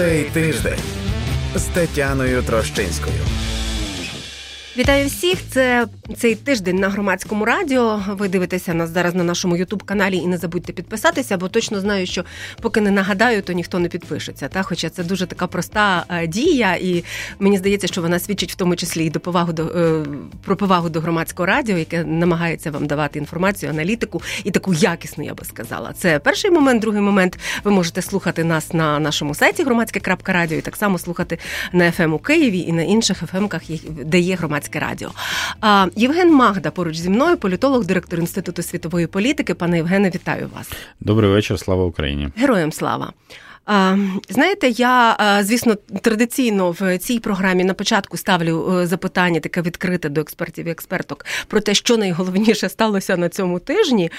Цей тиждень з Тетяною Трощинською. Вітаю всіх! Це цей тиждень на громадському радіо. Ви дивитеся нас зараз на нашому ютуб-каналі і не забудьте підписатися, бо точно знаю, що поки не нагадаю, то ніхто не підпишеться. Та хоча це дуже така проста е, дія, і мені здається, що вона свідчить в тому числі і до повагу до е, про повагу до громадського радіо, яке намагається вам давати інформацію, аналітику і таку якісну, я би сказала. Це перший момент. Другий момент ви можете слухати нас на нашому сайті громадське.радіо і так само слухати на ем у Києві і на інших ФМ-ках, де є громадське радіо. Євген Магда поруч зі мною, політолог, директор інституту світової політики. Пане Євгене, вітаю вас. Добрий вечір, слава Україні. Героям слава. Знаєте, я звісно традиційно в цій програмі на початку ставлю е, запитання, таке відкрите до експертів і експерток про те, що найголовніше сталося на цьому тижні.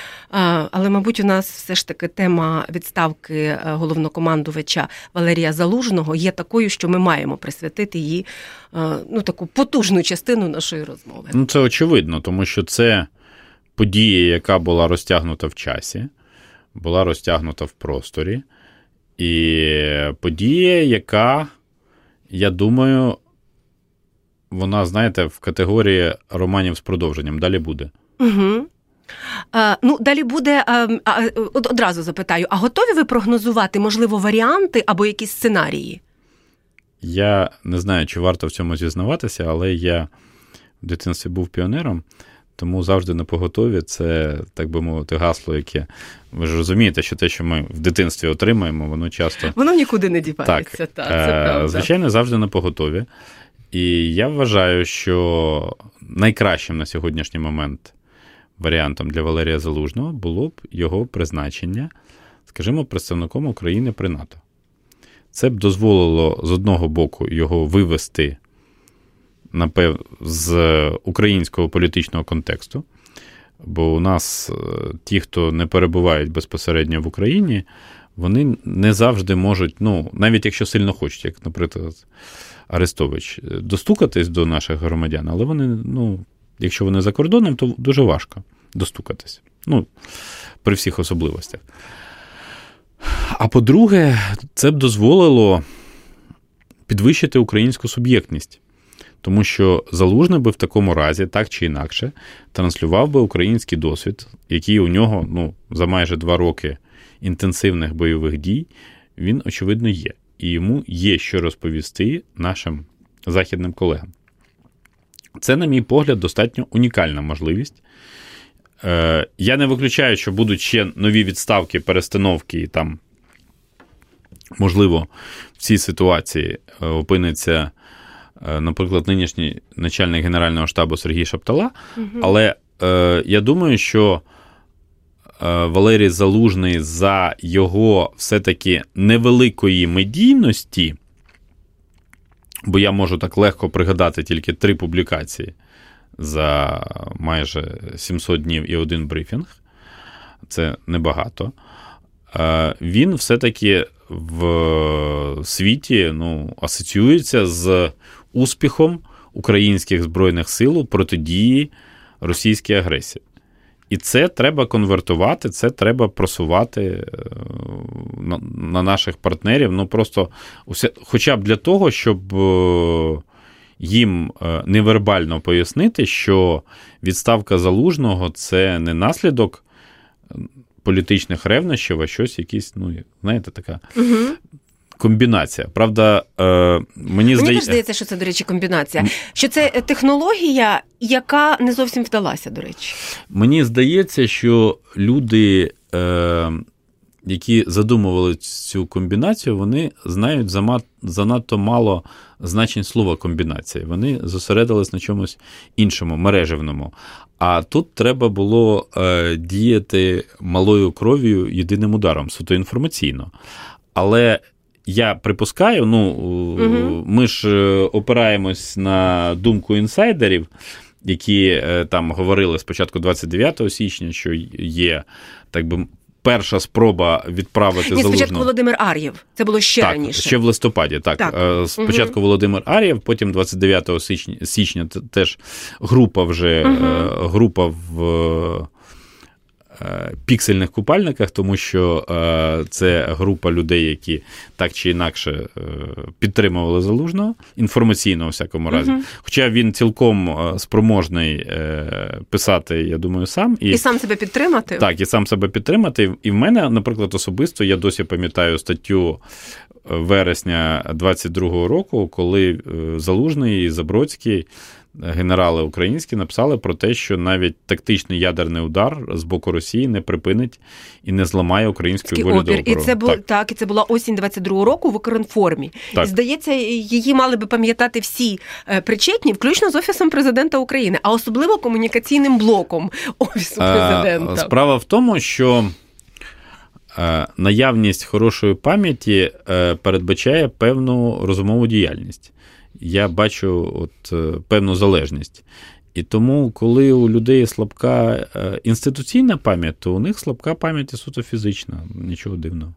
Але, мабуть, у нас все ж таки тема відставки е, головнокомандувача Валерія Залужного є такою, що ми маємо присвятити її е, ну таку потужну частину нашої розмови. Ну це очевидно, тому що це подія, яка була розтягнута в часі, була розтягнута в просторі. І подія, яка, я думаю, вона, знаєте, в категорії романів з продовженням. Далі буде. Угу. А, ну, Далі буде а, а, одразу запитаю: а готові ви прогнозувати, можливо, варіанти або якісь сценарії? Я не знаю, чи варто в цьому зізнаватися, але я в дитинстві був піонером. Тому завжди на поготові це, так би мовити, гасло, яке ви ж розумієте, що те, що ми в дитинстві отримаємо, воно часто воно нікуди не дівається. Так, та, це е, правда. Звичайно, завжди на поготові. І я вважаю, що найкращим на сьогоднішній момент варіантом для Валерія Залужного було б його призначення, скажімо, представником України при НАТО. Це б дозволило з одного боку його вивести напев, з українського політичного контексту. Бо у нас е, ті, хто не перебувають безпосередньо в Україні, вони не завжди можуть, ну, навіть якщо сильно хочуть, як, наприклад, Арестович, достукатись до наших громадян, але вони, ну, якщо вони за кордоном, то дуже важко достукатись. Ну, при всіх особливостях. А по-друге, це б дозволило підвищити українську суб'єктність. Тому що Залужний би в такому разі, так чи інакше, транслював би український досвід, який у нього ну, за майже два роки інтенсивних бойових дій, він, очевидно, є. І йому є що розповісти нашим західним колегам. Це, на мій погляд, достатньо унікальна можливість. Е, Я не виключаю, що будуть ще нові відставки, перестановки, і там, можливо, в цій ситуації е, опиниться наприклад, нинішній начальник Генерального штабу Сергій Шаптала. Угу. Але е, я думаю, що е, Валерій Залужний за його все-таки невеликої медійності, бо я можу так легко пригадати тільки три публікації за майже 700 днів і один брифінг. Це небагато. Е, він все-таки в світі ну, асоціюється з успіхом українських збройних сил у протидії російській агресії. І це треба конвертувати, це треба просувати е, на, на наших партнерів. Ну просто хоча б для того, щоб е, їм е, невербально пояснити, що відставка залужного це не наслідок політичних ревнощів, а щось якісь, ну, знаєте, така угу комбінація. Правда, е, мені здає... теж здається, що це, до речі, комбінація. Що це технологія, яка не зовсім вдалася, до речі. Мені здається, що люди. Е, які задумували цю комбінацію, вони знають занадто мало значень слова комбінація. Вони зосередились на чомусь іншому, мережевному. А тут треба було е, діяти малою кров'ю єдиним ударом, суто інформаційно. Але я припускаю, ну угу. ми ж е, опираємось на думку інсайдерів, які е, там говорили спочатку 29 січня, що є так би. Перша спроба відправити Ні, спочатку Володимир Ар'єв. Це було ще так, раніше. Ще в листопаді. Так, так. Е, спочатку угу. Володимир Ар'єв, потім 29 січня січня теж група вже угу. група в піксельних купальниках, тому що е, це група людей, які так чи інакше е, підтримували залужного інформаційно, у всякому разі. uh Хоча він цілком спроможний писати, я думаю, сам і, і сам себе підтримати. Так, і сам себе підтримати. І в мене, наприклад, особисто я досі пам'ятаю статтю. Вересня 22-го року, коли Залужний і Забродський генерали українські написали про те, що навіть тактичний ядерний удар з боку Росії не припинить і не зламає української волі до І це було так. так, і це була осінь 22-го року в Укрінформі. Так. І, здається, її мали би пам'ятати всі е, причетні, включно з офісом президента України, а особливо комунікаційним блоком офісу президента. Справа в тому, що. Е, наявність хорошої пам'яті е, передбачає певну розумову діяльність я бачу от е, певну залежність. І тому, коли у людей слабка е, інституційна пам'ять, то у них слабка пам'ять і суто фізична. Нічого дивного.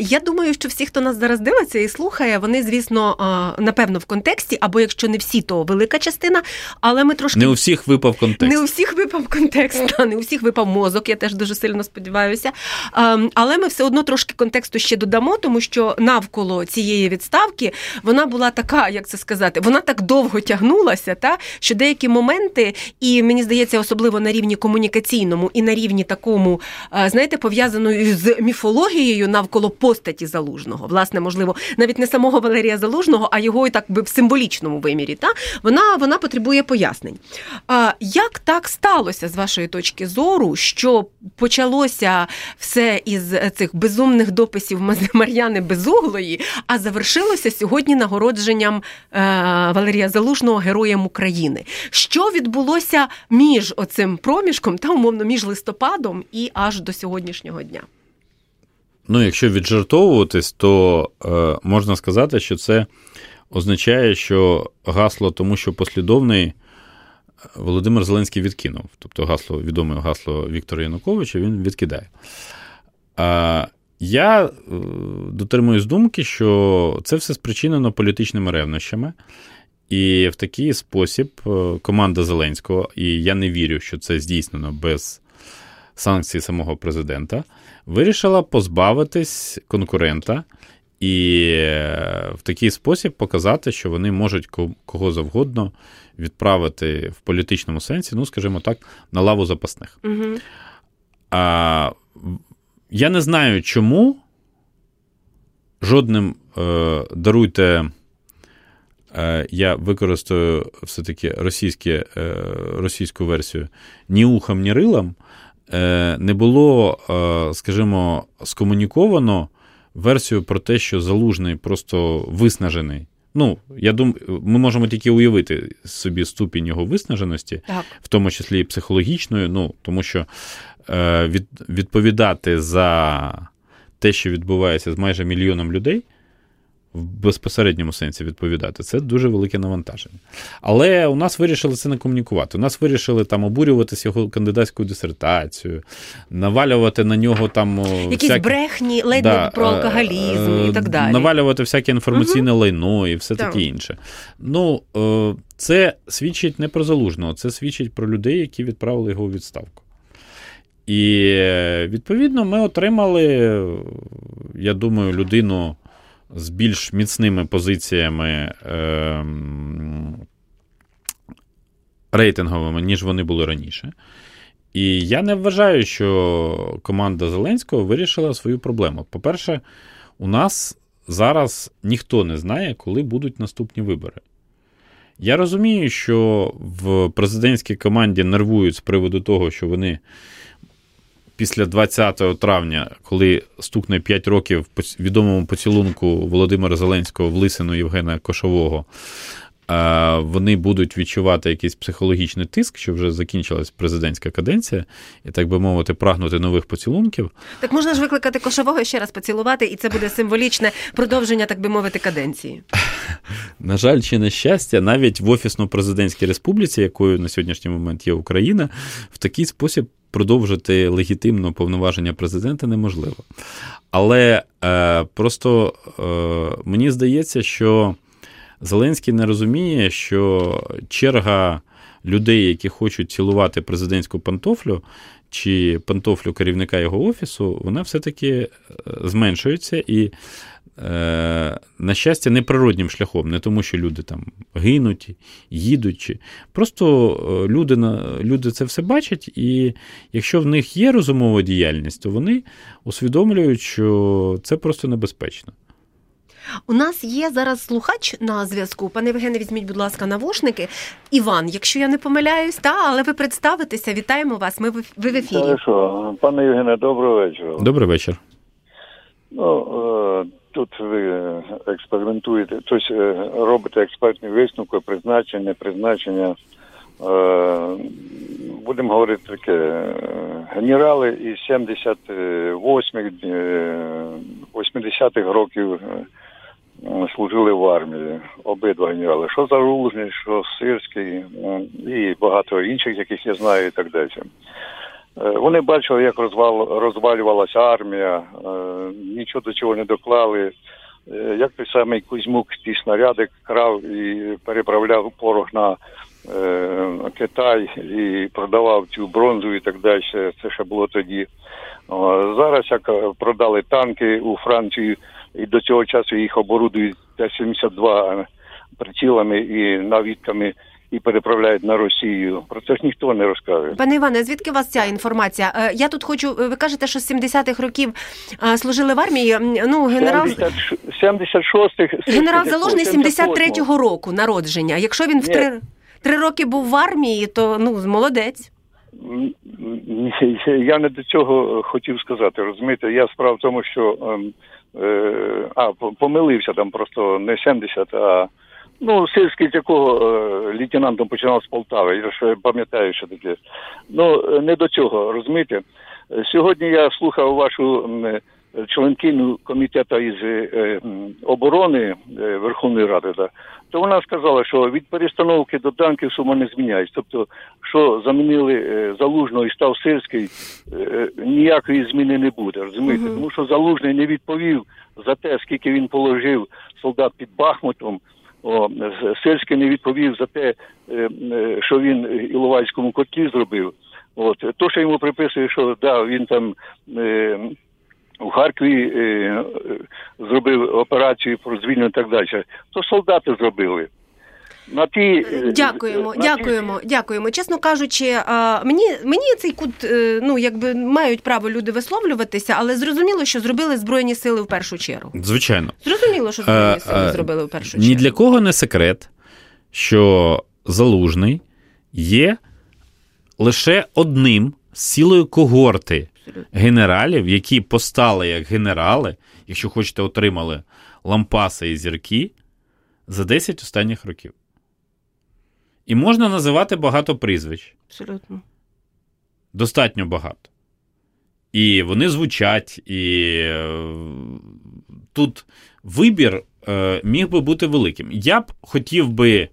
Я думаю, що всі, хто нас зараз дивиться і слухає, вони, звісно, напевно, в контексті, або якщо не всі, то велика частина. Але ми трошки не у всіх випав контекст. Не у всіх випав контекст, не у всіх випав мозок. Я теж дуже сильно сподіваюся. Але ми все одно трошки контексту ще додамо, тому що навколо цієї відставки вона була така, як це сказати, вона так довго тягнулася, та що деякі моменти моменти, і мені здається, особливо на рівні комунікаційному і на рівні такому, знаєте, пов'язаною з міфологією навколо постаті залужного, власне, можливо, навіть не самого Валерія Залужного, а його і так би в символічному вимірі. Та вона вона потребує пояснень. А як так сталося з вашої точки зору, що почалося все із цих безумних дописів Мар'яни Безуглої, а завершилося сьогодні нагородженням е, Валерія Залужного Героєм України? Що що відбулося між оцим проміжком та умовно між листопадом і аж до сьогоднішнього дня? Ну, якщо віджартовуватись, то е, можна сказати, що це означає, що гасло, тому що послідовний е, Володимир Зеленський відкинув. Тобто гасло, відоме гасло Віктора Януковича, він відкидає. А я е, дотримуюсь думки, що це все спричинено політичними ревнощами. І в такий спосіб е, команда Зеленського, і я не вірю, що це здійснено без санкцій самого президента, вирішила позбавитись конкурента і е, в такий спосіб показати, що вони можуть кого завгодно відправити в політичному сенсі, ну, скажімо так, на лаву запасних. Угу. А, Я не знаю, чому жодним е, даруйте. Е, я використаю все-таки російське, е, російську версію ні ухом, ні рилом, е, не було, скажімо, скомуніковано версію про те, що залужний просто виснажений. Ну, я думаю, ми можемо тільки уявити собі ступінь його виснаженості, так. в тому числі і психологічною, ну, тому що від, відповідати за те, що відбувається з майже мільйоном людей в безпосередньому сенсі відповідати, це дуже велике навантаження. Але у нас вирішили це не комунікувати. У нас вирішили там обурюватися його кандидатською дисертацією, навалювати на нього там якісь всякі... брехні, ледь да, про алкоголізм е, і так далі. Навалювати всяке інформаційне угу. лайно і все так. таке інше. Ну, е, це свідчить не про залужного, це свідчить про людей, які відправили його у відставку. І е, відповідно ми отримали, я думаю, людину з більш міцними позиціями е, рейтинговими, ніж вони були раніше. І я не вважаю, що команда Зеленського вирішила свою проблему. По-перше, у нас зараз ніхто не знає, коли будуть наступні вибори. Я розумію, що в президентській команді нервують з приводу того, що вони після 20 травня, коли стукне 5 років відомому поцілунку Володимира Зеленського в Лисину Євгена Кошового, вони будуть відчувати якийсь психологічний тиск, що вже закінчилась президентська каденція, і так би мовити, прагнути нових поцілунків. Так можна ж викликати кошового ще раз поцілувати, і це буде символічне продовження, так би мовити, каденції. На жаль, чи на щастя, навіть в офісно-президентській республіці, якою на сьогоднішній момент є Україна, в такий спосіб продовжити легітимно повноваження президента неможливо. Але е, просто е, мені здається, що Зеленський не розуміє, що черга людей, які хочуть цілувати президентську пантофлю, чи пантофлю керівника його офісу, вона все-таки е, зменшується і, е, на щастя, не природнім шляхом, не тому, що люди там гинуть, їдуть. Просто е, люди, люди це все бачать, і якщо в них є розумова діяльність, то вони усвідомлюють, що це просто небезпечно. У нас є зараз слухач на зв'язку. Пане Євгене, візьміть, будь ласка, навушники. Іван, якщо я не помиляюсь, та але ви представитеся, вітаємо вас. Ми ви в ефірі. Хорошо. Пане Євгене, доброго вечора. Добрий вечір. Ну, е, тут ви експериментуєте, тобто робите експертні висновки, призначення, призначення. Е, будемо говорити таке, генерали із 78-х, 80-х років служили в армії. Обидва генерали. Що Заружний, що Сирський і багато інших, яких я знаю, і так далі. Е, вони бачили, як розвал, розвалювалася армія, е, нічого до чого не доклали. Е, як той самий Кузьмук ті снаряди крав і переправляв порох на Китай і продавав цю бронзу і так далі. Це ще було тоді. Зараз як продали танки у Францію, і до цього часу їх оборудують Т-72 прицілами і навідками. І переправляють на Росію. Про це ж ніхто не розкаже. Пане Іване, звідки у вас ця інформація? Е, я тут хочу. Ви кажете, що з 70-х років е, служили в армії. Ну, генерал 76-х генерал Залужний 73-го року народження. Якщо він в три три роки був в армії, то ну молодець. Я не до цього хотів сказати. Розумієте, я справа в тому, що ем, е, а помилився там просто не 70, а ну сільський з якого е, лейтенантом починав з Полтави. Я ж пам'ятаю, що таке. Ну не до цього розумієте. Сьогодні я слухав вашу членкиню комітету із е, оборони е, Верховної Ради, да, то вона сказала, що від перестановки до танків сума не зміняється. Тобто, що замінили е, залужного і став сирський, ніякої зміни не буде. Розумієте, uh-huh. тому що залужний не відповів за те, скільки він положив солдат під Бахмутом. О, Сирський не відповів за те, що він Іловайському котлі зробив. От то, що йому приписує, що да, він там у Харкові е, зробив операцію про звільнення і так далі. То солдати зробили. На ті е, дякуємо, на дякуємо, ті... дякуємо. Чесно кажучи, мені мені цей кут е, ну якби мають право люди висловлюватися, але зрозуміло, що зробили збройні сили в першу чергу. Звичайно, зрозуміло, що збройні сили а, зробили в першу чергу. Ні для кого не секрет, що залужний є лише одним з цілої когорти генералів, які постали як генерали, якщо хочете, отримали лампаси і зірки за 10 останніх років. І можна називати багато прізвищ. Абсолютно. Достатньо багато. І вони звучать, і е, тут вибір е, міг би бути великим. Я б хотів би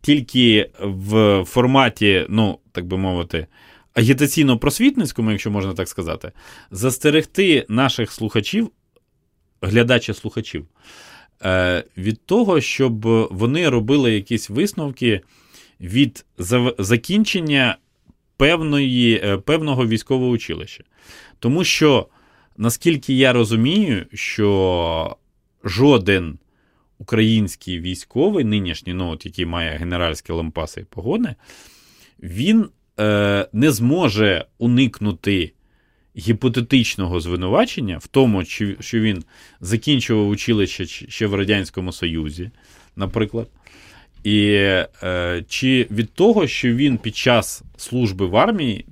тільки в форматі, ну, так би мовити, агітаційно-просвітницькому, якщо можна так сказати, застерегти наших слухачів, глядачів-слухачів, е, від того, щоб вони робили якісь висновки від закінчення певної, е, певного військового училища. Тому що, наскільки я розумію, що жоден український військовий, нинішній, ну, от, який має генеральські лампаси і погони, він е, не зможе уникнути гіпотетичного звинувачення в тому, що він закінчував училище ще в Радянському Союзі, наприклад. І е, чи від того, що він під час служби в армії,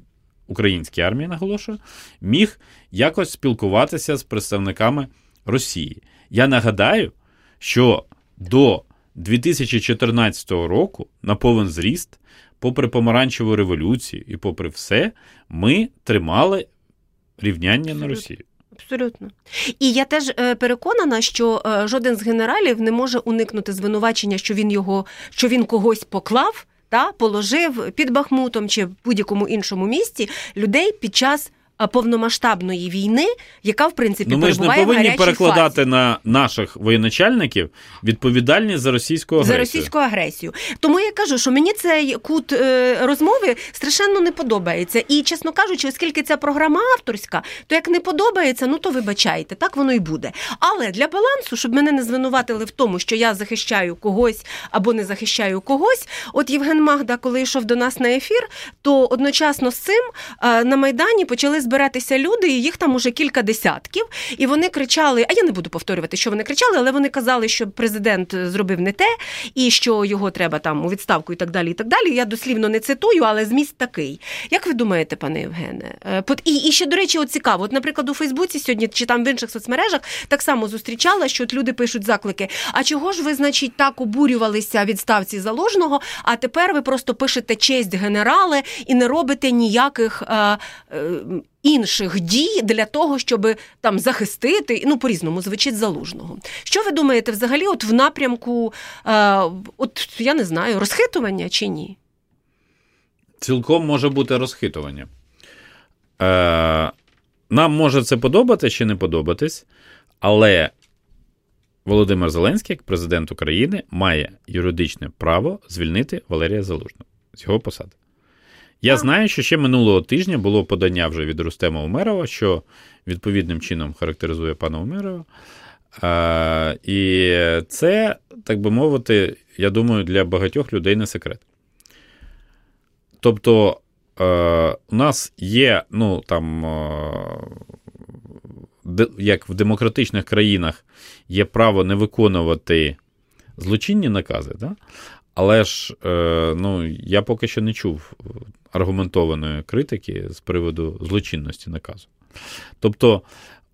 українській армії, наголошую, міг якось спілкуватися з представниками Росії. Я нагадаю, що до 2014 року на повен зріст попри помаранчеву революцію і попри все, ми тримали рівняння на Росію. Абсолютно. І я теж е, переконана, що е, жоден з генералів не може уникнути звинувачення, що він його, що він когось поклав, та положив під Бахмутом чи в будь-якому іншому місці людей під час повномасштабної війни, яка в принципі ну, ми ж не повинні перекладати фазі. на наших воєначальників відповідальність за російську агресію. За російську агресію. Тому я кажу, що мені цей кут е, розмови страшенно не подобається. І, чесно кажучи, оскільки ця програма авторська, то як не подобається, ну то вибачайте, так воно і буде. Але для балансу, щоб мене не звинуватили в тому, що я захищаю когось або не захищаю когось. От Євген Магда, коли йшов до нас на ефір, то одночасно з цим е, на Майдані почали збиратися люди, і їх там уже кілька десятків. І вони кричали: а я не буду повторювати, що вони кричали, але вони казали, що президент зробив не те, і що його треба там у відставку і так далі. І так далі. Я дослівно не цитую, але зміст такий. Як ви думаєте, пане Євгене? Е, і, і ще, до речі, от цікаво, от, наприклад, у Фейсбуці сьогодні чи там в інших соцмережах так само зустрічала, що от люди пишуть заклики. А чого ж ви, значить, так обурювалися відставці заложного? А тепер ви просто пишете честь генерали і не робите ніяких. Е, е, Інших дій для того, щоб там захистити, ну по-різному звучить залужного. Що ви думаєте, взагалі, от в напрямку, е, от я не знаю, розхитування чи ні? Цілком може бути розхитування. Е, Нам може це подобатися чи не подобатись, але Володимир Зеленський, як президент України, має юридичне право звільнити Валерія Залужного з його посади. Я знаю, що ще минулого тижня було подання вже від Рустема Умерова, що відповідним чином характеризує пана Умерова. А, І це, так би мовити, я думаю, для багатьох людей не секрет. Тобто, е, у нас є, ну там, е, як в демократичних країнах є право не виконувати злочинні накази, да? Але ж е, ну, я поки що не чув аргументованої критики з приводу злочинності наказу. Тобто,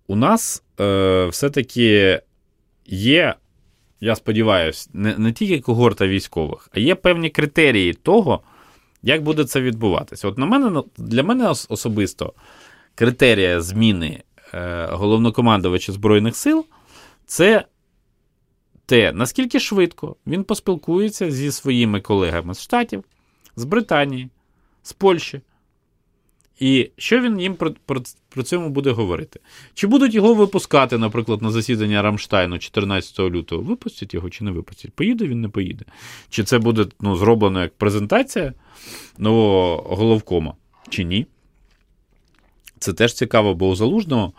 у нас е, все-таки є, я сподіваюся, не, не тільки когорта військових, а є певні критерії того, як буде це відбуватися. От на мене, для мене особисто критерія зміни е, головнокомандувача Збройних сил це те, наскільки швидко він поспілкується зі своїми колегами з Штатів, з Британії, з Польщі. І що він їм про, про, про цьому буде говорити? Чи будуть його випускати, наприклад, на засідання Рамштайну 14 лютого? Випустять його чи не випустять? Поїде він не поїде? Чи це буде ну, зроблено як презентація нового головкома, чи ні? Це теж цікаво, бо у Залужного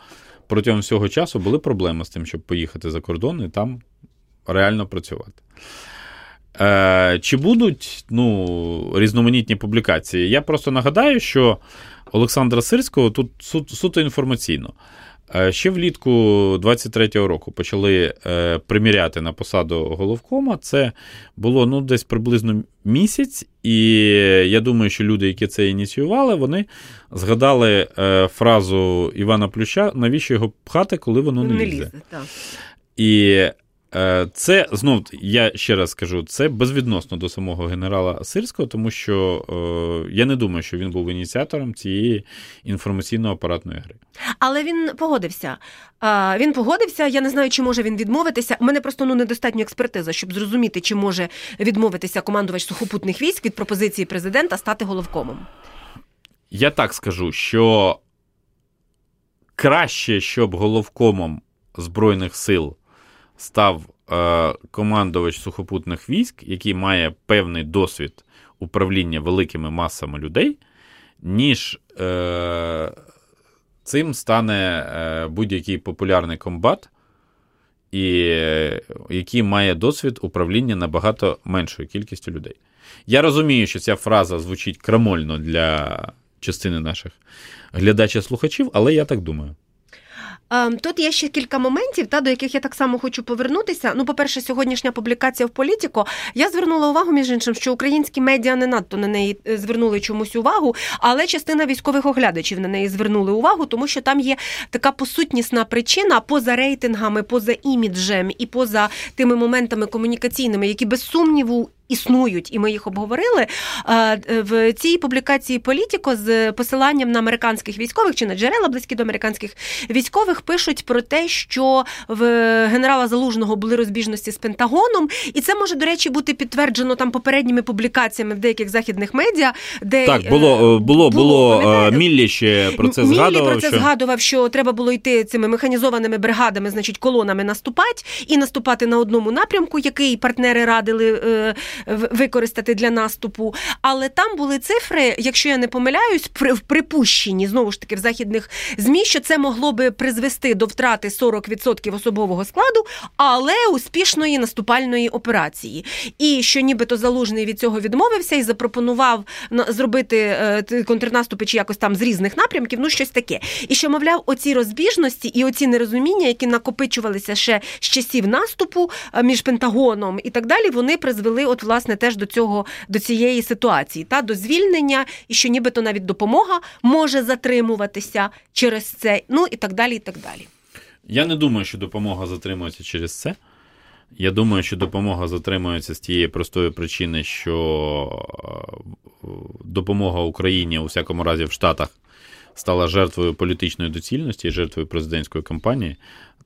протягом всього часу були проблеми з тим, щоб поїхати за кордон і там реально працювати. Е, Чи будуть ну, різноманітні публікації? Я просто нагадаю, що Олександра Сирського тут суто інформаційно. Е, ще влітку 23-го року почали е, приміряти на посаду головкома. Це було ну, десь приблизно місяць, і я думаю, що люди, які це ініціювали, вони згадали фразу Івана Плюща, навіщо його пхати, коли воно не, не лізе. лізе так. І це знов я ще раз скажу, це безвідносно до самого генерала Сирського, тому що е, я не думаю, що він був ініціатором цієї інформаційно-апаратної гри. Але він погодився. Е, він погодився. Я не знаю, чи може він відмовитися. У мене просто ну недостатньо експертиза, щоб зрозуміти, чи може відмовитися командувач сухопутних військ від пропозиції президента стати головкомом. Я так скажу, що краще, щоб головкомом Збройних сил став е, командувач сухопутних військ, який має певний досвід управління великими масами людей, ніж е, цим стане е, будь-який популярний комбат, і е, який має досвід управління набагато меншою кількістю людей. Я розумію, що ця фраза звучить крамольно для частини наших глядачів-слухачів, але я так думаю. Ем, тут є ще кілька моментів, та до яких я так само хочу повернутися. Ну, по-перше, сьогоднішня публікація в політико. Я звернула увагу, між іншим, що українські медіа не надто на неї е, звернули чомусь увагу, але частина військових оглядачів на неї звернули увагу, тому що там є така посутнісна причина поза рейтингами, поза іміджем і поза тими моментами комунікаційними, які без сумніву існують, і ми їх обговорили. В цій публікації Політіко з посиланням на американських військових чи на джерела близькі до американських військових пишуть про те, що в генерала Залужного були розбіжності з Пентагоном, і це може, до речі, бути підтверджено там попередніми публікаціями в деяких західних медіа, де так було е, було було, було е, Міллі ще про це Міллі згадував. про це що... згадував, що треба було йти цими механізованими бригадами, значить, колонами наступати і наступати на одному напрямку, який партнери радили е, використати для наступу. Але там були цифри, якщо я не помиляюсь, при в припущенні знову ж таки в західних змі, що це могло би призвести до втрати 40% особового складу, але успішної наступальної операції. І що нібито залужний від цього відмовився і запропонував зробити е, контрнаступи чи якось там з різних напрямків, ну щось таке. І що, мовляв, оці розбіжності і оці нерозуміння, які накопичувалися ще з часів наступу е, між Пентагоном і так далі, вони призвели, от власне, теж до цього до цієї ситуації, та до звільнення, і що нібито навіть допомога може затримуватися через це, ну і так далі. і так далі. Я не думаю, що допомога затримується через це. Я думаю, що допомога затримується з тієї простої причини, що е, допомога Україні у всякому разі в Штатах стала жертвою політичної доцільності жертвою президентської кампанії.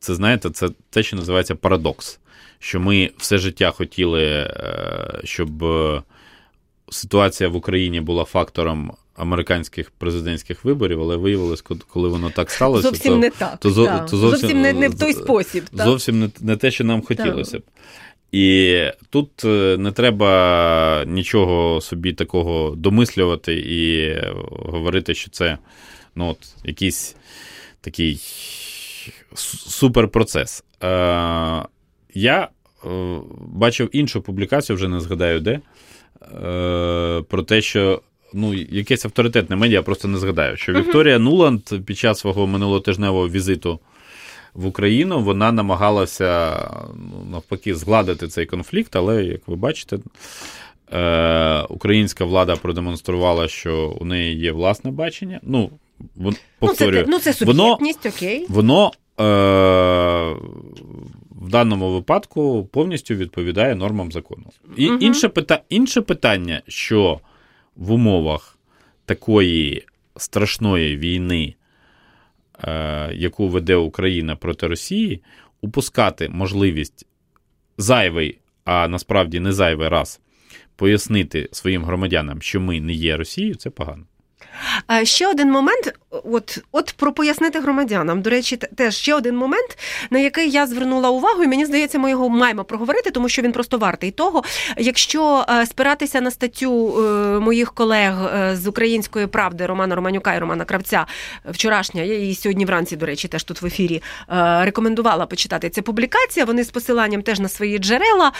Це знаєте, це те, що називається парадокс. Що ми все життя хотіли, е, щоб е, ситуація в Україні була фактором американських президентських виборів, але виявилось, коли воно так сталося, зовсім то, не так. То, то, то зовсім, зовсім не, не в той спосіб. Так? Зовсім не, не те, що нам хотілося б. І тут е, не треба нічого собі такого домислювати і говорити, що це ну, от, якийсь такий суперпроцес. Е, Я е, бачив іншу публікацію, вже не згадаю де, е, про те, що ну, якесь авторитетне медіа, просто не згадаю, що Вікторія Нуланд під час свого минулотижневого візиту в Україну вона намагалася ну, навпаки згладити цей конфлікт, але, як ви бачите, е, українська влада продемонструвала, що у неї є власне бачення. Ну, повторюю, ну, це, ну, це воно, окей. Воно в даному випадку повністю відповідає нормам закону. І угу. інше, пита, інше питання, що в умовах такої страшної війни, е, яку веде Україна проти Росії, упускати можливість зайвий, а насправді не зайвий раз пояснити своїм громадянам, що ми не є Росією, це погано. Ще один момент, от от про пояснити громадянам. До речі, теж ще один момент, на який я звернула увагу, і мені здається, ми його маємо проговорити, тому що він просто вартий того. Якщо е, спиратися на статтю е, моїх колег е, з української правди Романа Романюка і Романа Кравця, вчорашня, я її сьогодні вранці, до речі, теж тут в ефірі рекомендувала почитати ця публікація. Вони з посиланням теж на свої джерела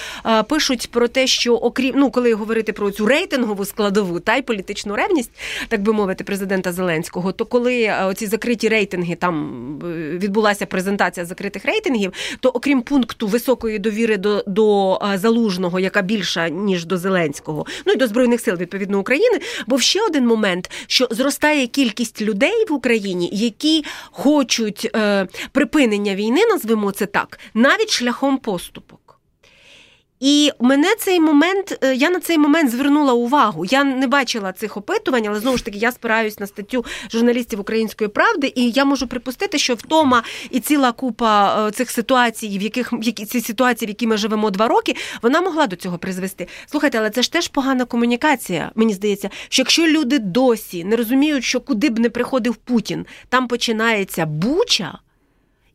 пишуть про те, що окрім ну, коли говорити про цю рейтингову складову та й політичну ревність, так би мовити, президента Зеленського, то коли е, оці закриті рейтинги там е, відбулася презентація закритих рейтингів, то окрім пункту високої довіри до до е, залужного, яка більша ніж до Зеленського, ну і до збройних сил відповідно України, був ще один момент, що зростає кількість людей в Україні, які хочуть е, припинення війни, назвемо це так, навіть шляхом поступок. І мене цей момент, е, я на цей момент звернула увагу. Я не бачила цих опитувань, але знову ж таки я спираюсь на статтю журналістів Української правди, і я можу припустити, що втома і ціла купа е, цих ситуацій, в яких які ці ситуації, в які ми живемо два роки, вона могла до цього призвести. Слухайте, але це ж теж погана комунікація. Мені здається, що якщо люди досі не розуміють, що куди б не приходив Путін, там починається буча.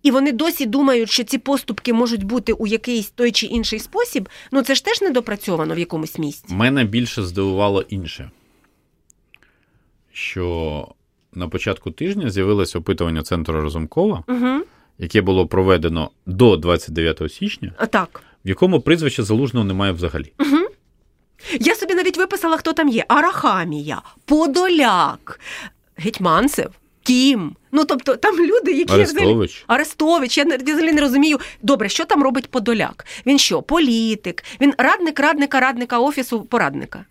І вони досі думають, що ці поступки можуть бути у якийсь той чи інший спосіб. Ну це ж теж недопрацьовано в якомусь місці. Мене більше здивувало інше, що на початку тижня з'явилось опитування центру Разумкова, угу. яке було проведено до 29 січня, а так. в якому прізвища залужного немає взагалі. Угу. Я собі навіть виписала, хто там є: Арахамія, Подоляк, Гетьманцев. Кім. Ну, тобто, там люди, які Арестович. Арестович. Я взагалі не розумію. Добре, що там робить Подоляк? Він що, політик? Він радник радника, радника офісу порадника?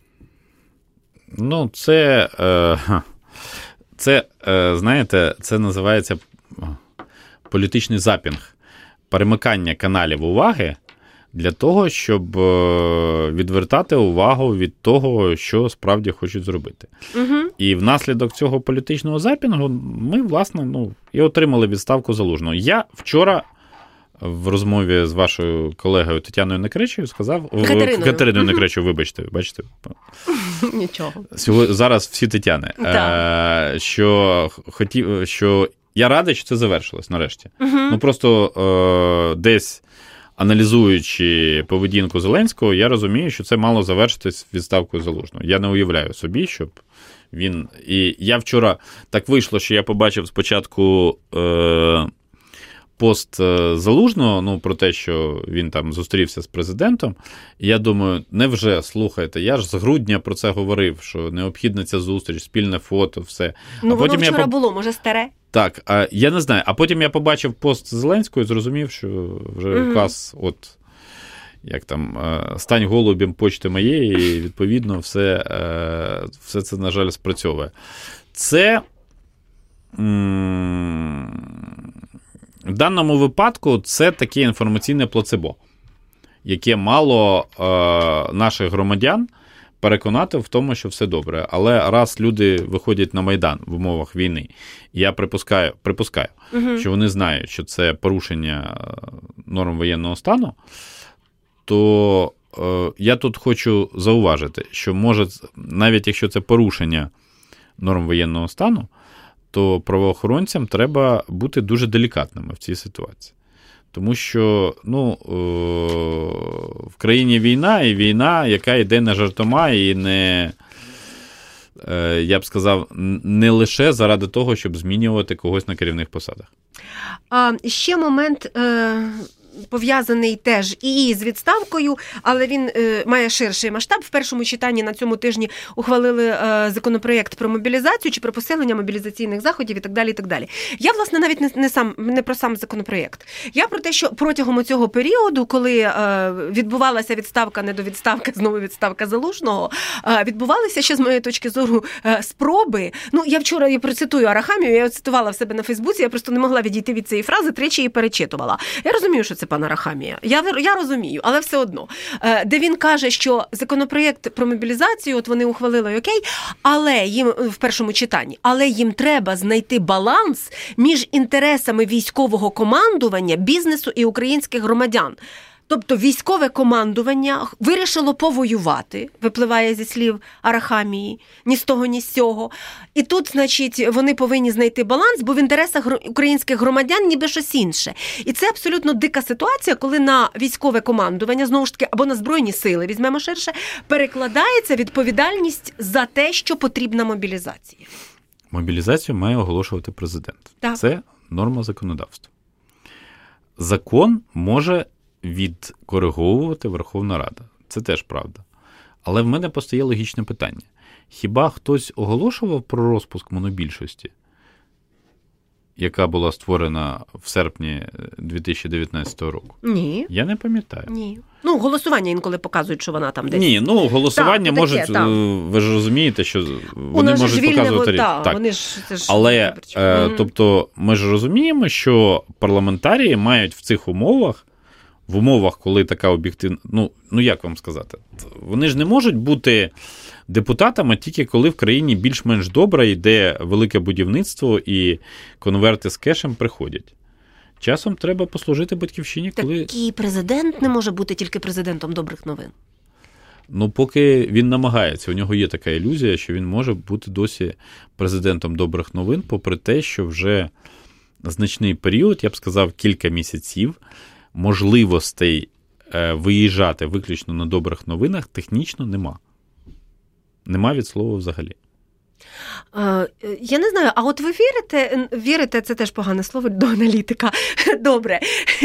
Ну, це, е, це е, знаєте, це називається політичний запінг, перемикання каналів уваги для того, щоб е, відвертати увагу від того, що справді хочуть зробити. Угу. І внаслідок цього політичного запінгу ми, власне, ну, і отримали відставку залужного. Я вчора. В розмові з вашою колегою Тетяною Некречею сказав Катериною. Катериною Некречею, вибачте, бачите, Нічого. Зараз всі Тетяни. Так. Е, що хотів, що я радий, що це завершилось нарешті. Ну просто е, десь аналізуючи поведінку Зеленського, я розумію, що це мало завершитись відставкою залужного. Я не уявляю собі, щоб він. І я вчора так вийшло, що я побачив спочатку. Е, Пост е, залужного, ну про те, що він там зустрівся з президентом. І я думаю, невже слухайте, я ж з грудня про це говорив, що необхідна ця зустріч, спільне фото, все. Ну, а воно потім вчора я було, може, старе. Так, а я не знаю. А потім я побачив пост Зеленського і зрозумів, що вже Мгм. указ, от як там, е, стань голубем почти моєї, і відповідно все, е, все це, на жаль, спрацьовує. Це. В даному випадку це таке інформаційне плацебо, яке мало е, наших громадян переконати в тому, що все добре. Але раз люди виходять на Майдан в умовах війни, я припускаю, припускаю Угу. що вони знають, що це порушення е, норм воєнного стану, то е, я тут хочу зауважити, що може, навіть якщо це порушення норм воєнного стану, то правоохоронцям треба бути дуже делікатними в цій ситуації. Тому що ну, е, в країні війна, і війна, яка йде не жартома і не, е, я б сказав, не лише заради того, щоб змінювати когось на керівних посадах. А ще момент. Пов'язаний теж і з відставкою, але він е, має ширший масштаб. В першому читанні на цьому тижні ухвалили е, законопроєкт про мобілізацію чи про посилення мобілізаційних заходів і так далі. І так далі. Я власне навіть не, не сам не про сам законопроєкт. Я про те, що протягом цього періоду, коли е, відбувалася відставка, не до відставка, знову відставка залужного, відбувалися ще з моєї точки зору спроби. Ну я вчора я процитую Арахамію, я цитувала в себе на Фейсбуці. Я просто не могла відійти від цієї фрази, тричі її перечитувала. Я розумію, що це пан Рахамія. Я я розумію, але все одно, Е, де він каже, що законопроєкт про мобілізацію, от вони ухвалили окей, але їм е, в першому читанні, але їм треба знайти баланс між інтересами військового командування, бізнесу і українських громадян. Тобто військове командування вирішило повоювати, випливає зі слів Арахамії, ні з того, ні з цього. І тут, значить, вони повинні знайти баланс, бо в інтересах українських громадян ніби щось інше. І це абсолютно дика ситуація, коли на військове командування, знову ж таки, або на збройні сили, візьмемо ширше, перекладається відповідальність за те, що потрібна мобілізація. Мобілізацію має оголошувати президент. Так. Це норма законодавства. Закон може відкориговувати Верховна Рада. Це теж правда. Але в мене постає логічне питання: хіба хтось оголошував про розпуск монобільшості, яка була створена в серпні е, 2019 року? Ні. Я не пам'ятаю. Ні. Ну, голосування інколи показують, що вона там десь. Ні, ну голосування Так, таке, можуть. так. е, Ви ж розумієте, що вони можуть вільне, показувати во- та, так. вони ж це ж Але е, тобто, ми ж розуміємо, що парламентарії мають в цих умовах, в умовах, коли така об'єктивна. Ну, ну як вам сказати, вони ж не можуть бути депутатами тільки коли в країні більш-менш добре йде велике будівництво і конверти з кешем приходять. Часом треба послужити батьківщині, коли Такий президент не може бути тільки президентом добрих новин. Ну, поки він намагається, у нього є така ілюзія, що він може бути досі президентом добрих новин, попри те, що вже значний період, я б сказав, кілька місяців можливостей е, виїжджати виключно на добрих новинах технічно нема. Нема від слова взагалі. Е, Я не знаю, а от ви вірите, вірите, це теж погане слово до аналітика. Добре,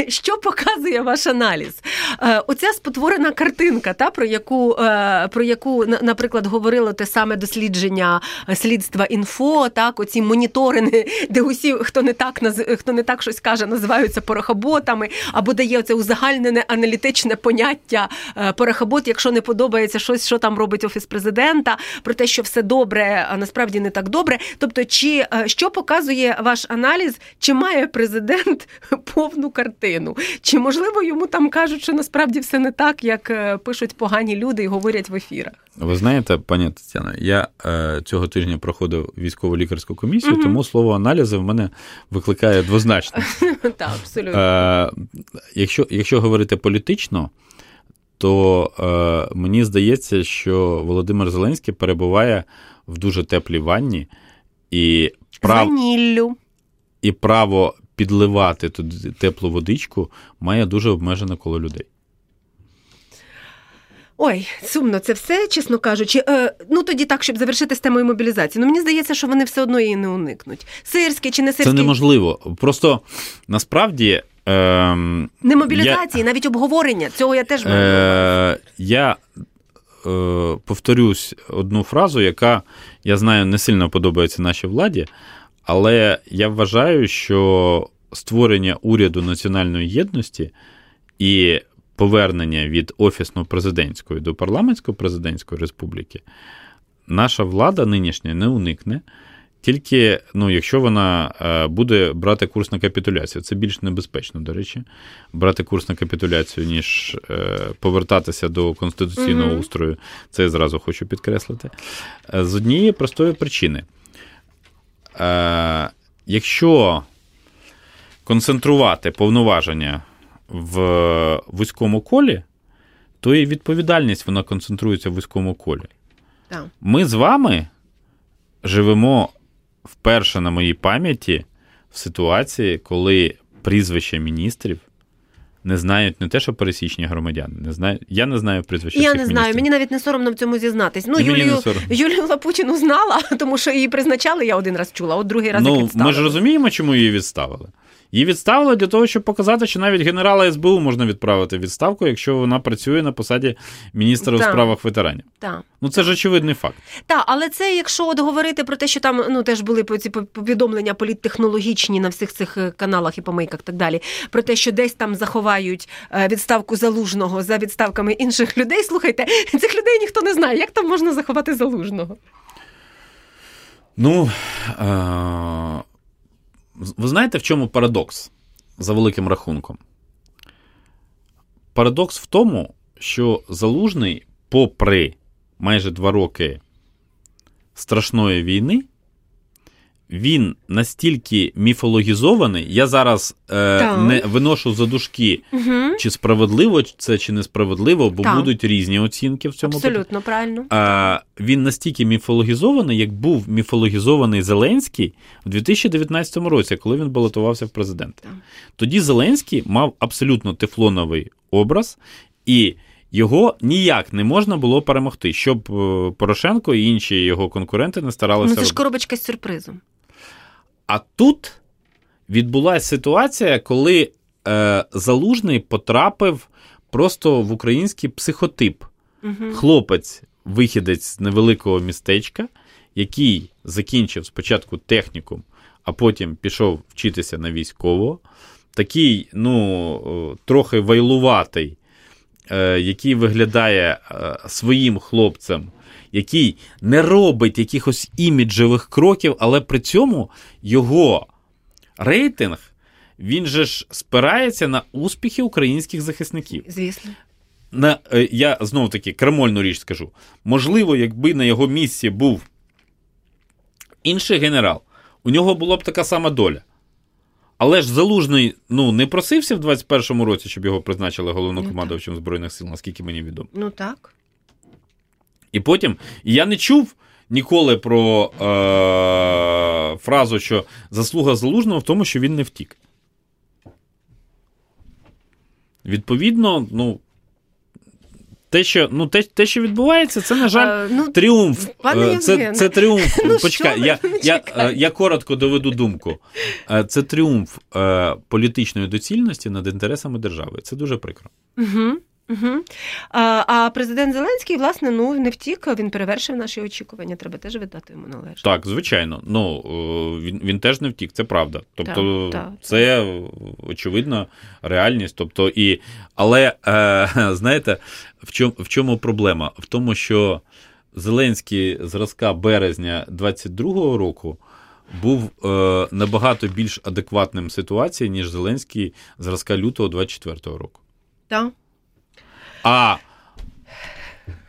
що показує ваш аналіз? Е, Оця спотворена картинка, та, про яку, е, про яку, наприклад, говорило те саме дослідження слідства інфо, так, оці моніторинги, де усі, хто не так, хто не так щось каже, називаються порохоботами, або дає оце узагальнене аналітичне поняття порохобот, якщо не подобається щось, що там робить офіс президента, про те, що все добре, насправді не так добре. Тобто, чи е, що показує ваш аналіз, чи має президент повну картину? Чи можливо йому там кажуть, що насправді все не так, як е, пишуть погані люди і говорять в ефірах? Ви знаєте, пані Тетяна, я е, цього тижня проходив військово лікарську комісію, угу. тому слово аналізи в мене викликає двозначно. Так, абсолютно. Якщо говорити політично, то е, мені здається, що Володимир Зеленський перебуває в дуже теплій ванні і прав... Ваніллю. і право підливати туди теплу водичку має дуже обмежене коло людей. Ой, сумно це все, чесно кажучи. Е, Ну тоді так, щоб завершити з темою мобілізації. Ну мені здається, що вони все одно її не уникнуть. Сирський чи не сирський? Це неможливо. Просто насправді. Е, Не мобілізації, я, навіть обговорення. Цього я теж маю. Е, Я е, повторюсь одну фразу, яка я знаю не сильно подобається нашій владі, але я вважаю, що створення уряду національної єдності і повернення від офісно-президентської до парламентсько-президентської республіки, наша влада нинішня не уникне. Тільки ну, якщо вона е, буде брати курс на капітуляцію, це більш небезпечно, до речі, брати курс на капітуляцію, ніж е, повертатися до конституційного mm-hmm. устрою, це я зразу хочу підкреслити. Е, з однієї простої причини. Якщо концентрувати повноваження в вузькому колі, то і відповідальність вона концентрується в вузькому колі. Ми з вами живемо вперше на моїй пам'яті в ситуації, коли прізвища міністрів. Не знають не те, що пересічні громадяни. Не знаю. Я не знаю прізвища. Я всіх не знаю. Міністрів. Мені навіть не соромно в цьому зізнатись. Ну, Юлію Юлію Лапутіну знала, тому що її призначали, я один раз чула, от другий раз ну, як відставили. Ми ж розуміємо, чому її відставили. Її відставили для того, щоб показати, що навіть генерала СБУ можна відправити в відставку, якщо вона працює на посаді міністра у справах ветеранів. Так. Ну це ж очевидний факт. Так, але це якщо от говорити про те, що там ну теж були ці повідомлення політтехнологічні на всіх цих е, каналах і помийках, так далі, про те, що десь там заховають е, відставку залужного за відставками інших людей. Слухайте, цих людей ніхто не знає. Як там можна заховати залужного? Ну. Ви знаєте, в чому парадокс за великим рахунком? Парадокс в тому, що Залужний, попри майже два роки страшної війни, він настільки міфологізований. Я зараз е, не виношу за дужки, угу. чи справедливо це чи несправедливо, бо так. будуть різні оцінки в цьому Абсолютно питанні. правильно. А, Він настільки міфологізований, як був міфологізований Зеленський в 2019 році, коли він балотувався в президенти. Тоді Зеленський мав абсолютно тефлоновий образ і. Його ніяк не можна було перемогти, щоб е, Порошенко і інші його конкуренти не старалися. Ну, Це ж коробочка з сюрпризом. А тут відбулася ситуація, коли е, Залужний потрапив просто в український психотип. Угу. Хлопець, вихідець з невеликого містечка, який закінчив спочатку технікум, а потім пішов вчитися на військового. Такий, ну, трохи вайлуватий, е, який виглядає е, своїм хлопцем який не робить якихось іміджевих кроків, але при цьому його рейтинг він же ж спирається на успіхи українських захисників. Звісно. На, е, Я знову таки крамольну річ скажу. Можливо, якби на його місці був інший генерал, у нього була б така сама доля. Але ж Залужний ну, не просився в 21-му році, щоб його призначили головнокомандувачем Збройних сил, наскільки мені відомо. Ну так. І потім я не чув ніколи про е, фразу, що заслуга залужного в тому, що він не втік. Відповідно, ну. Те, що ну, те, те, що відбувається, це, на жаль, а, ну, тріумф. Пане е, це це тріумф. ну, Почекай, я я, е, я коротко доведу думку. Е, це тріумф політичної доцільності над інтересами держави. Це дуже прикро. Угу. Угу. А а президент Зеленський, власне, ну не втік, він перевершив наші очікування. Треба теж віддати йому належне. Так, звичайно. Ну він він теж не втік, це правда. Тобто, так, так, це так. очевидно реальність. Тобто, і але е, знаєте, в чому в чому проблема? В тому, що Зеленський зразка березня 22-го року був е, набагато більш адекватним ситуації, ніж Зеленський зразка лютого 24-го року. Так. А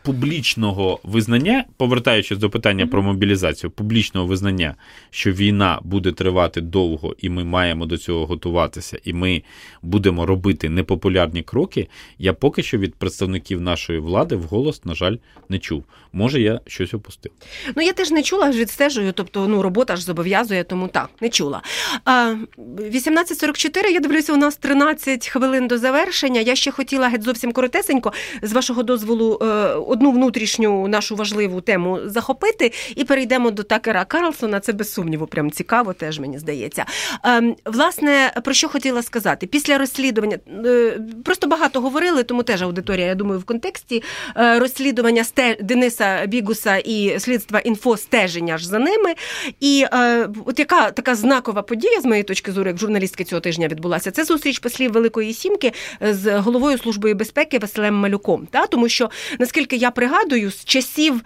публічного визнання, повертаючись до питання про мобілізацію, публічного визнання, що війна буде тривати довго, і ми маємо до цього готуватися, і ми будемо робити непопулярні кроки, я поки що від представників нашої влади вголос, на жаль, не чув. Може, я щось опустив. Ну я теж не чула відстежую, тобто ну робота ж зобов'язує, тому так, не чула. А, 18.44, я дивлюся, у нас 13 хвилин до завершення. Я ще хотіла геть зовсім коротесенько, з вашого дозволу, е, одну внутрішню нашу важливу тему захопити, і перейдемо до Такера Карлсона. Це без сумніву, прям цікаво, теж мені здається. Ем, власне, про що хотіла сказати? Після розслідування е, просто багато говорили, тому теж аудиторія, я думаю, в контексті е, розслідування Дениса Бігуса і слідства інфо стеження ж за ними. І е, от яка така знакова подія, з моєї точки зору, як журналістки цього тижня відбулася, це зустріч послів Великої Сімки з головою служби безпеки Василем Малюком. Та? Тому що наскільки я пригадую, з часів.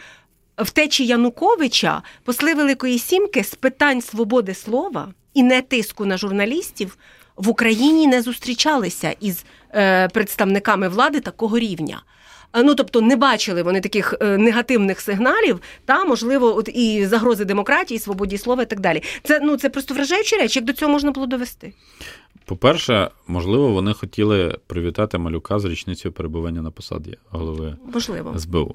Втечі Януковича посли Великої Сімки з питань свободи слова і не тиску на журналістів в Україні не зустрічалися із е, представниками влади такого рівня. Ну, тобто не бачили вони таких е, негативних сигналів, та можливо, от і загрози демократії, свободі слова і так далі. Це ну це просто вражаючі речі, як до цього можна було довести. По-перше, можливо, вони хотіли привітати малюка з річницею перебування на посаді голови можливо. СБУ.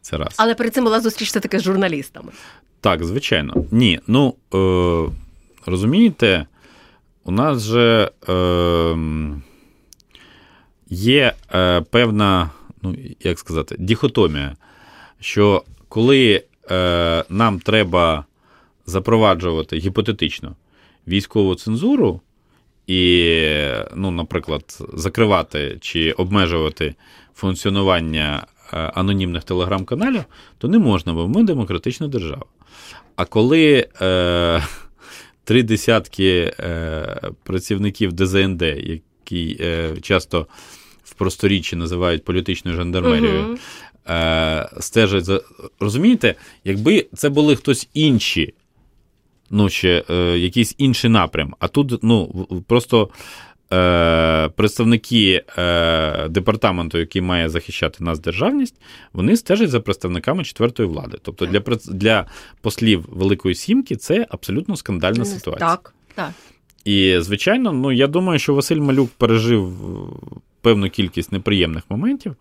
Це раз. Але перед цим була зустріч все таки з журналістами. Так, звичайно. Ні. Ну е, розумієте, у нас же е, є е, певна, ну, як сказати, діхотомія, що коли е, нам треба запроваджувати гіпотетично військову цензуру, і, ну, наприклад, закривати чи обмежувати функціонування е, анонімних телеграм-каналів, то не можна, бо ми демократична держава. А коли е, три десятки е, працівників ДЗНД, які е, часто в просторіччі називають політичною жандармерією, угу. е, стежать за. Розумієте, якби це були хтось інші ну, ще е, якийсь інший напрям. А тут ну, просто е, представники е, департаменту, який має захищати нас державність, вони стежать за представниками четвертої влади. Тобто для для послів Великої Сімки це абсолютно скандальна ситуація. Так, так. І, звичайно, ну я думаю, що Василь Малюк пережив певну кількість неприємних моментів.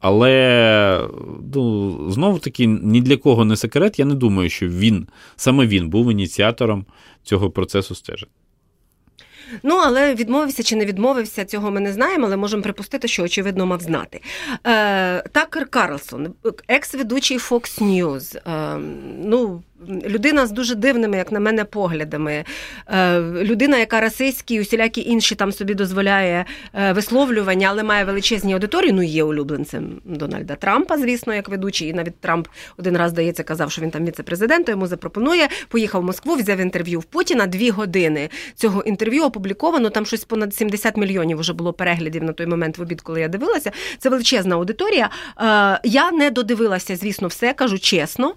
Але ну, знову таки ні для кого не секрет. Я не думаю, що він саме він був ініціатором цього процесу стежень. Ну, але відмовився чи не відмовився, цього ми не знаємо, але можемо припустити, що очевидно мав знати. Е, Такер Карлсон, екс-ведучий Fox News. Е, ну, людина з дуже дивними, як на мене, поглядами. Е, людина, яка расистські і усілякі інші там собі дозволяє е, висловлювання, але має величезні аудиторії. Ну, є улюбленцем Дональда Трампа, звісно, як ведучий. І навіть Трамп один раз здається, казав, що він там віце-президент, йому запропонує. Поїхав в Москву, взяв інтерв'ю в Путіна. Дві години цього інтерв'ю опубліковано. Там щось понад 70 мільйонів вже було переглядів на той момент в обід, коли я дивилася. Це величезна аудиторія. Е, я не додивилася, звісно, все кажу чесно.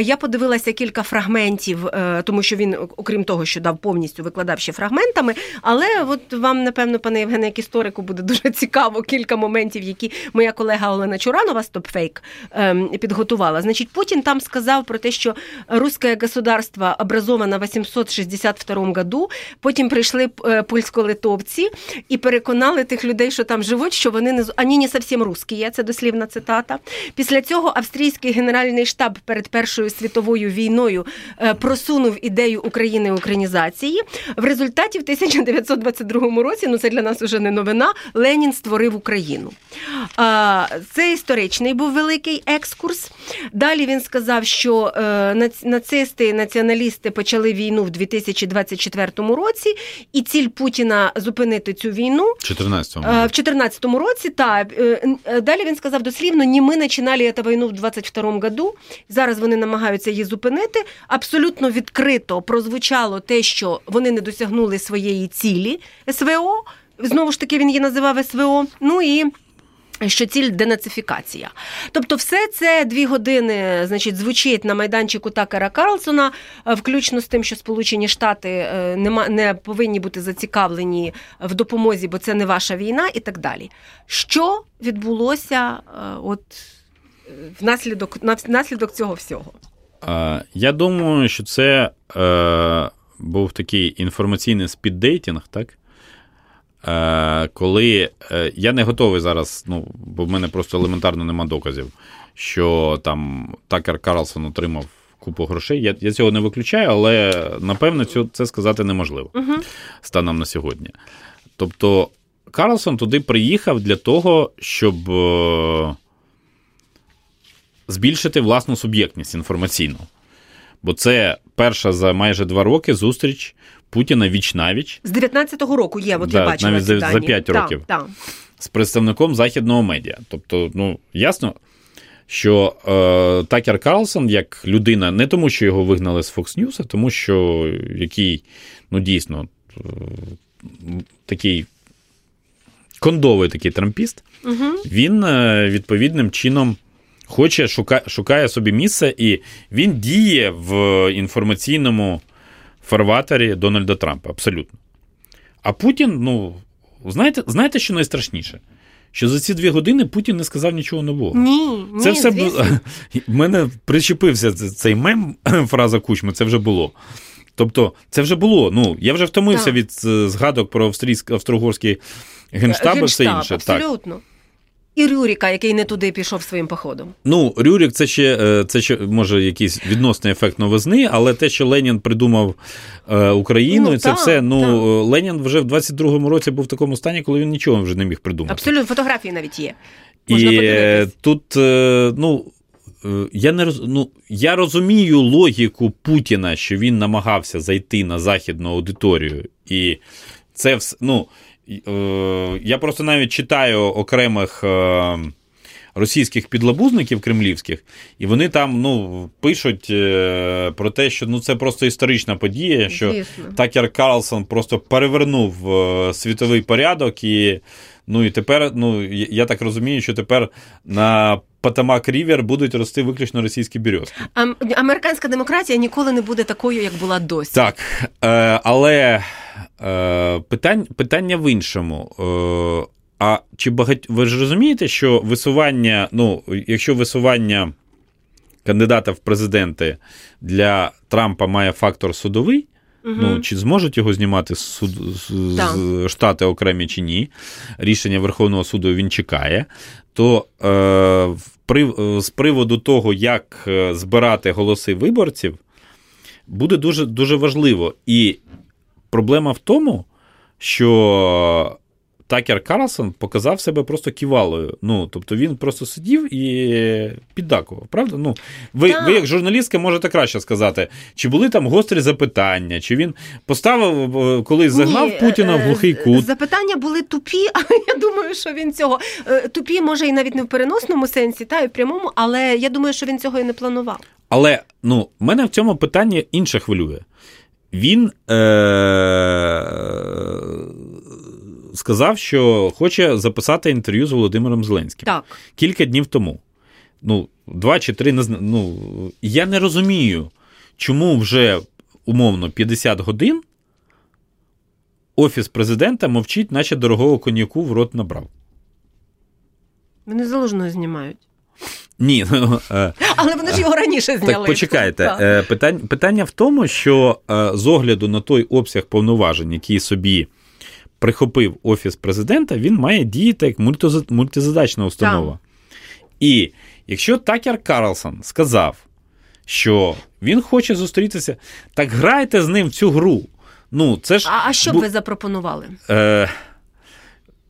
Я подивилася кілька фрагментів, е, тому що він, окрім того, що дав повністю викладав ще фрагментами. Але от вам, напевно, пане Євгене, як історику, буде дуже цікаво кілька моментів, які моя колега Олена Чуранова стопфейк ем, підготувала. Значить, Путін там сказав про те, що русське государство образовано в 862 году. Потім прийшли е, польсько-литовці і переконали тих людей, що там живуть, що вони не ані не зовсім русські. Це дослівна цитата. Після цього австрійський генеральний штаб перед Першою світовою війною війною е, просунув ідею України українізації. В результаті в 1922 році, ну це для нас вже не новина. Ленін створив Україну. Це історичний був великий екскурс. Далі він сказав, що е, нацисти націоналісти почали війну в 2024 році, і ціль Путіна зупинити цю війну в 2014 році. Та е, далі він сказав дослівно: ні, ми починали цю війну в 22 году. Зараз вони намагаються її зупинити говорити. Абсолютно відкрито прозвучало те, що вони не досягнули своєї цілі СВО. Знову ж таки, він її називав СВО. Ну і що ціль денацифікація. Тобто, все це дві години значить, звучить на майданчику Такера Карлсона, е, включно з тим, що Сполучені Штати е, не повинні бути зацікавлені в допомозі, бо це не ваша війна, і так далі. Що відбулося е, от внаслідок, внаслідок цього всього? Я думаю, що це е, був такий інформаційний speed dating, так? Е, коли е, я не готовий зараз, ну, бо в мене просто елементарно нема доказів, що там Такер Карлсон отримав купу грошей. Я я цього не виключаю, але напевно це сказати неможливо угу. станом на сьогодні. Тобто, Карлсон туди приїхав для того, щоб е, збільшити власну суб'єктність інформаційну. Бо це перша за майже два роки зустріч Путіна віч навіч. З 19-го року є, от да, я бачила навіть за, за 5 років да, да. з представником західного медіа. Тобто, ну ясно, що е, Такер Карлсон як людина, не тому, що його вигнали з Fox News, а тому, що який ну дійсно е, такий кондовий такий трампіст, угу. він е, відповідним чином. Хоче, шукає, шукає собі місце, і він діє в інформаційному фарватері Дональда Трампа. Абсолютно. А Путін, ну, знаєте, знаєте, що найстрашніше? Що за ці дві години Путін не сказав нічого нового. Ні, це ні, все було. В мене причепився цей мем, фраза кучми, це вже було. Тобто, це вже було. Ну, я вже втомився так. від е, згадок про австрійськ, австро-угорський генштаб і все інше. Абсолютно. Так. І Рюріка, який не туди пішов своїм походом. Ну, Рюрік, це ще е, це ще може якийсь відносний ефект новизни, але те, що Ленін придумав е, Україну, ну, це та, все. Ну та. Ленін вже в 22-му році був в такому стані, коли він нічого вже не міг придумати. Абсолютно, фотографії навіть є. Можна І подивитись. тут, е, ну. Я не роз... ну, я розумію логіку Путіна, що він намагався зайти на західну аудиторію, і це все. ну, Е, я просто навіть читаю окремих е, російських підлабузників кремлівських, і вони там ну, пишуть е, про те, що ну, це просто історична подія, що Звісно. Такер Карлсон просто перевернув світовий порядок. І ну, і тепер, ну, я так розумію, що тепер на Потамак Рівер будуть рости виключно російські березки. Американська демократія ніколи не буде такою, як була досі. Так. Але. Е, питань, питання в іншому. Е, а чи багать... ви ж розумієте, що висування, ну, якщо висування кандидата в президенти для Трампа має фактор судовий, угу. ну, чи зможуть його знімати з, суд... з штати окремі чи ні? Рішення Верховного суду він чекає. То е, з приводу того, як е, збирати голоси виборців, буде дуже, дуже важливо. І Проблема в тому, що Такер Карлсон показав себе просто ківалою. Ну, тобто він просто сидів і піддакував, правда? Ну, Ви ви як журналістка можете краще сказати, чи були там гострі запитання, чи він поставив, е, колись загнав Ні, Путіна в глухий е, кут. Запитання були тупі, але я думаю, що він цього е, тупі, може, і навіть не в переносному сенсі, та і в прямому, але я думаю, що він цього і не планував. Але ну, мене в цьому питанні інше хвилює. Він е- сказав, що хоче записати інтерв'ю з Володимиром Зеленським Так. кілька днів тому. Ну, два чи три не Ну, Я не розумію, чому вже умовно 50 годин Офіс президента мовчить, наче дорогого коньяку в рот набрав. Вони залужно знімають. Ні, ну, е, але вони ж його раніше зняли. Так, Почекайте. Е, питання, питання в тому, що е, з огляду на той обсяг повноважень, який собі прихопив офіс президента, він має діяти як мультизадачна установа. Так. І якщо Такер Карлсон сказав, що він хоче зустрітися, так грайте з ним в цю гру. Ну, це ж... А, а що б ви запропонували? Е,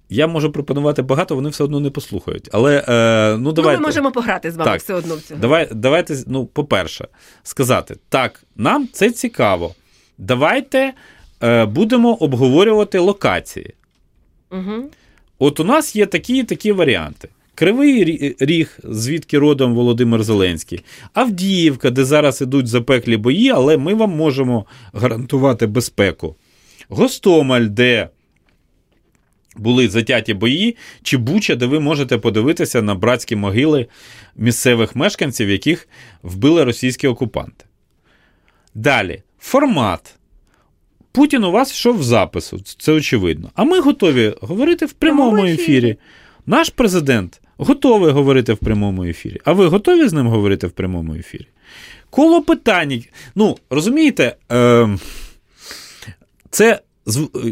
я можу пропонувати багато, вони все одно не послухають. Але е, ну давайте. Ну, ми можемо пограти з вами так, все одно в цього. Давай, Давайте, ну, по-перше, сказати: так, нам це цікаво. Давайте е, будемо обговорювати локації. Угу. От у нас є такі і такі варіанти. Кривий ріг, звідки родом Володимир Зеленський, Авдіївка, де зараз ідуть запеклі бої, але ми вам можемо гарантувати безпеку. Гостомель, де були затяті бої, чи Буча, де ви можете подивитися на братські могили місцевих мешканців, яких вбили російські окупанти. Далі, формат. Путін у вас йшов в запису, це очевидно. А ми готові говорити в прямому ефірі. Наш президент готовий говорити в прямому ефірі. А ви готові з ним говорити в прямому ефірі? Коло питань. Ну, розумієте, е, це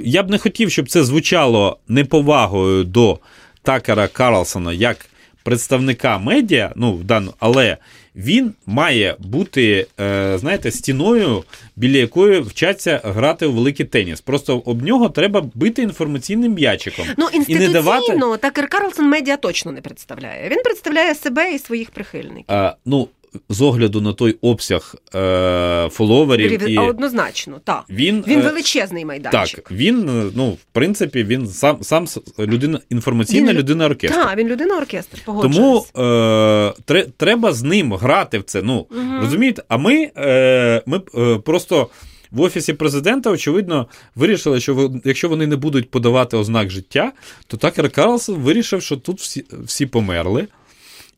я б не хотів, щоб це звучало неповагою до Такера Карлсона як представника медіа, ну, в дану, але він має бути, е, знаєте, стіною, біля якої вчаться грати у великий теніс. Просто об нього треба бити інформаційним м'ячиком. Ну, і не давати. Такер Карлсон медіа точно не представляє. Він представляє себе і своїх прихильників. Е, ну, з огляду на той обсяг е, фоловерів, і А однозначно, так. він, Він е, величезний майданчик. Так, він, е, ну, в принципі, він сам сам людина інформаційна Він- людина оркестру. Так, він людина оркестр, Тому е, тре- треба з ним грати в це. Ну, Мгм. розумієте, а ми, е, ми е, просто. В офісі президента, очевидно, вирішили, що ви- якщо вони не будуть подавати ознак життя, то Такер Карлсон вирішив, що тут всі, всі померли,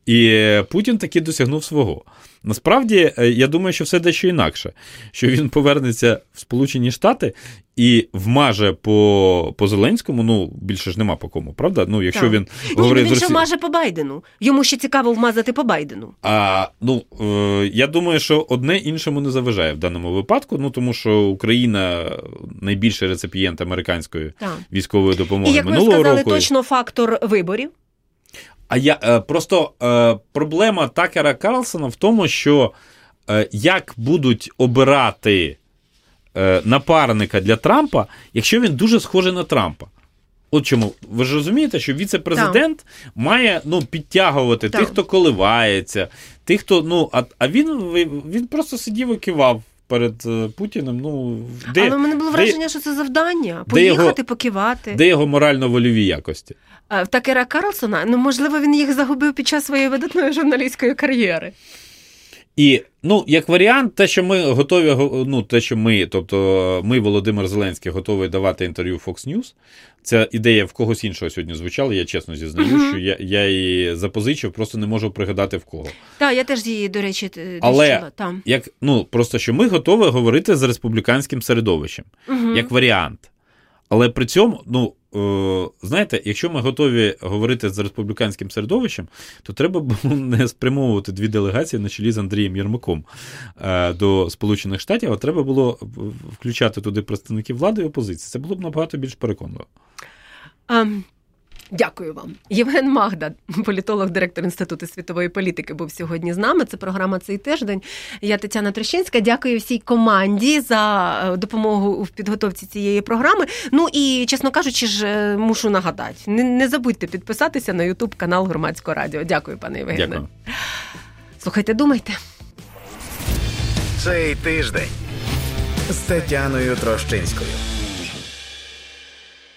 і Путін таки досягнув свого. Насправді, е, я думаю, що все дещо інакше. Що він повернеться в Сполучені Штати і вмаже по, по Зеленському, ну більше ж нема по кому, правда? Ну, якщо Так. він Ні, він з же Росі- вмаже по Байдену. Йому ще цікаво вмазати по Байдену. А, ну, е, я думаю, що одне іншому не заважає в даному випадку, ну тому що Україна найбільший реципієнт американської Так. військової допомоги І як ви минулого сказали, року. точно фактор виборів. А я е, просто е, проблема Такера Карлсона в тому, що е, як будуть обирати напарника для Трампа, якщо він дуже схожий на Трампа. От чому ви ж розумієте, що віце-президент має ну, підтягувати Так. тих, хто коливається, тих, хто. Ну, а, а він, він просто сидів і кивав перед е, Путіним. Ну, де, Але в мене було де- враження, що це завдання. поїхати, його- покивати. де його морально-вольові якості? А, В Такера Карлсона, ну можливо, він їх загубив під час своєї видатної журналістської кар'єри. І ну, як варіант, те, що ми готові, ну, те, що ми, тобто ми, Володимир Зеленський, готові давати інтерв'ю Fox News, ця ідея в когось іншого сьогодні звучала, я чесно зізнаю, Мгм. що я, я її запозичив, просто не можу пригадати в кого. Так, я теж її, до речі, Але- там. Як, ну, просто що ми готові говорити з республіканським середовищем, Угу. як варіант. Але при цьому, ну, знаєте, якщо ми готові говорити з республіканським середовищем, то треба було не спрямовувати дві делегації на чолі з Андрієм Єрмаком е, до Сполучених Штатів, а треба було включати туди представників влади і опозиції. Це було б набагато більш переконливо. Ем, Дякую вам. Євген Магда, політолог, директор Інституту світової політики, був сьогодні з нами. Це програма цей тиждень. Я Тетяна Трещинська. Дякую всій команді за е, допомогу в підготовці цієї програми. Ну і чесно кажучи, ж е, мушу нагадати: не, не забудьте підписатися на Ютуб канал Громадського радіо. Дякую, пане Євгене. Дякую. Слухайте, думайте. Цей тиждень з Тетяною Трощинською.